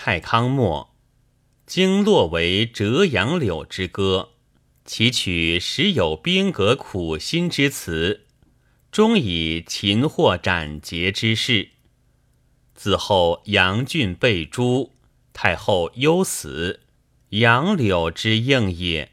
太康末，经络为折杨柳之歌，其曲时有兵革苦心之词，终以擒获斩截之势。自后杨俊被诛，太后忧死，杨柳之应也。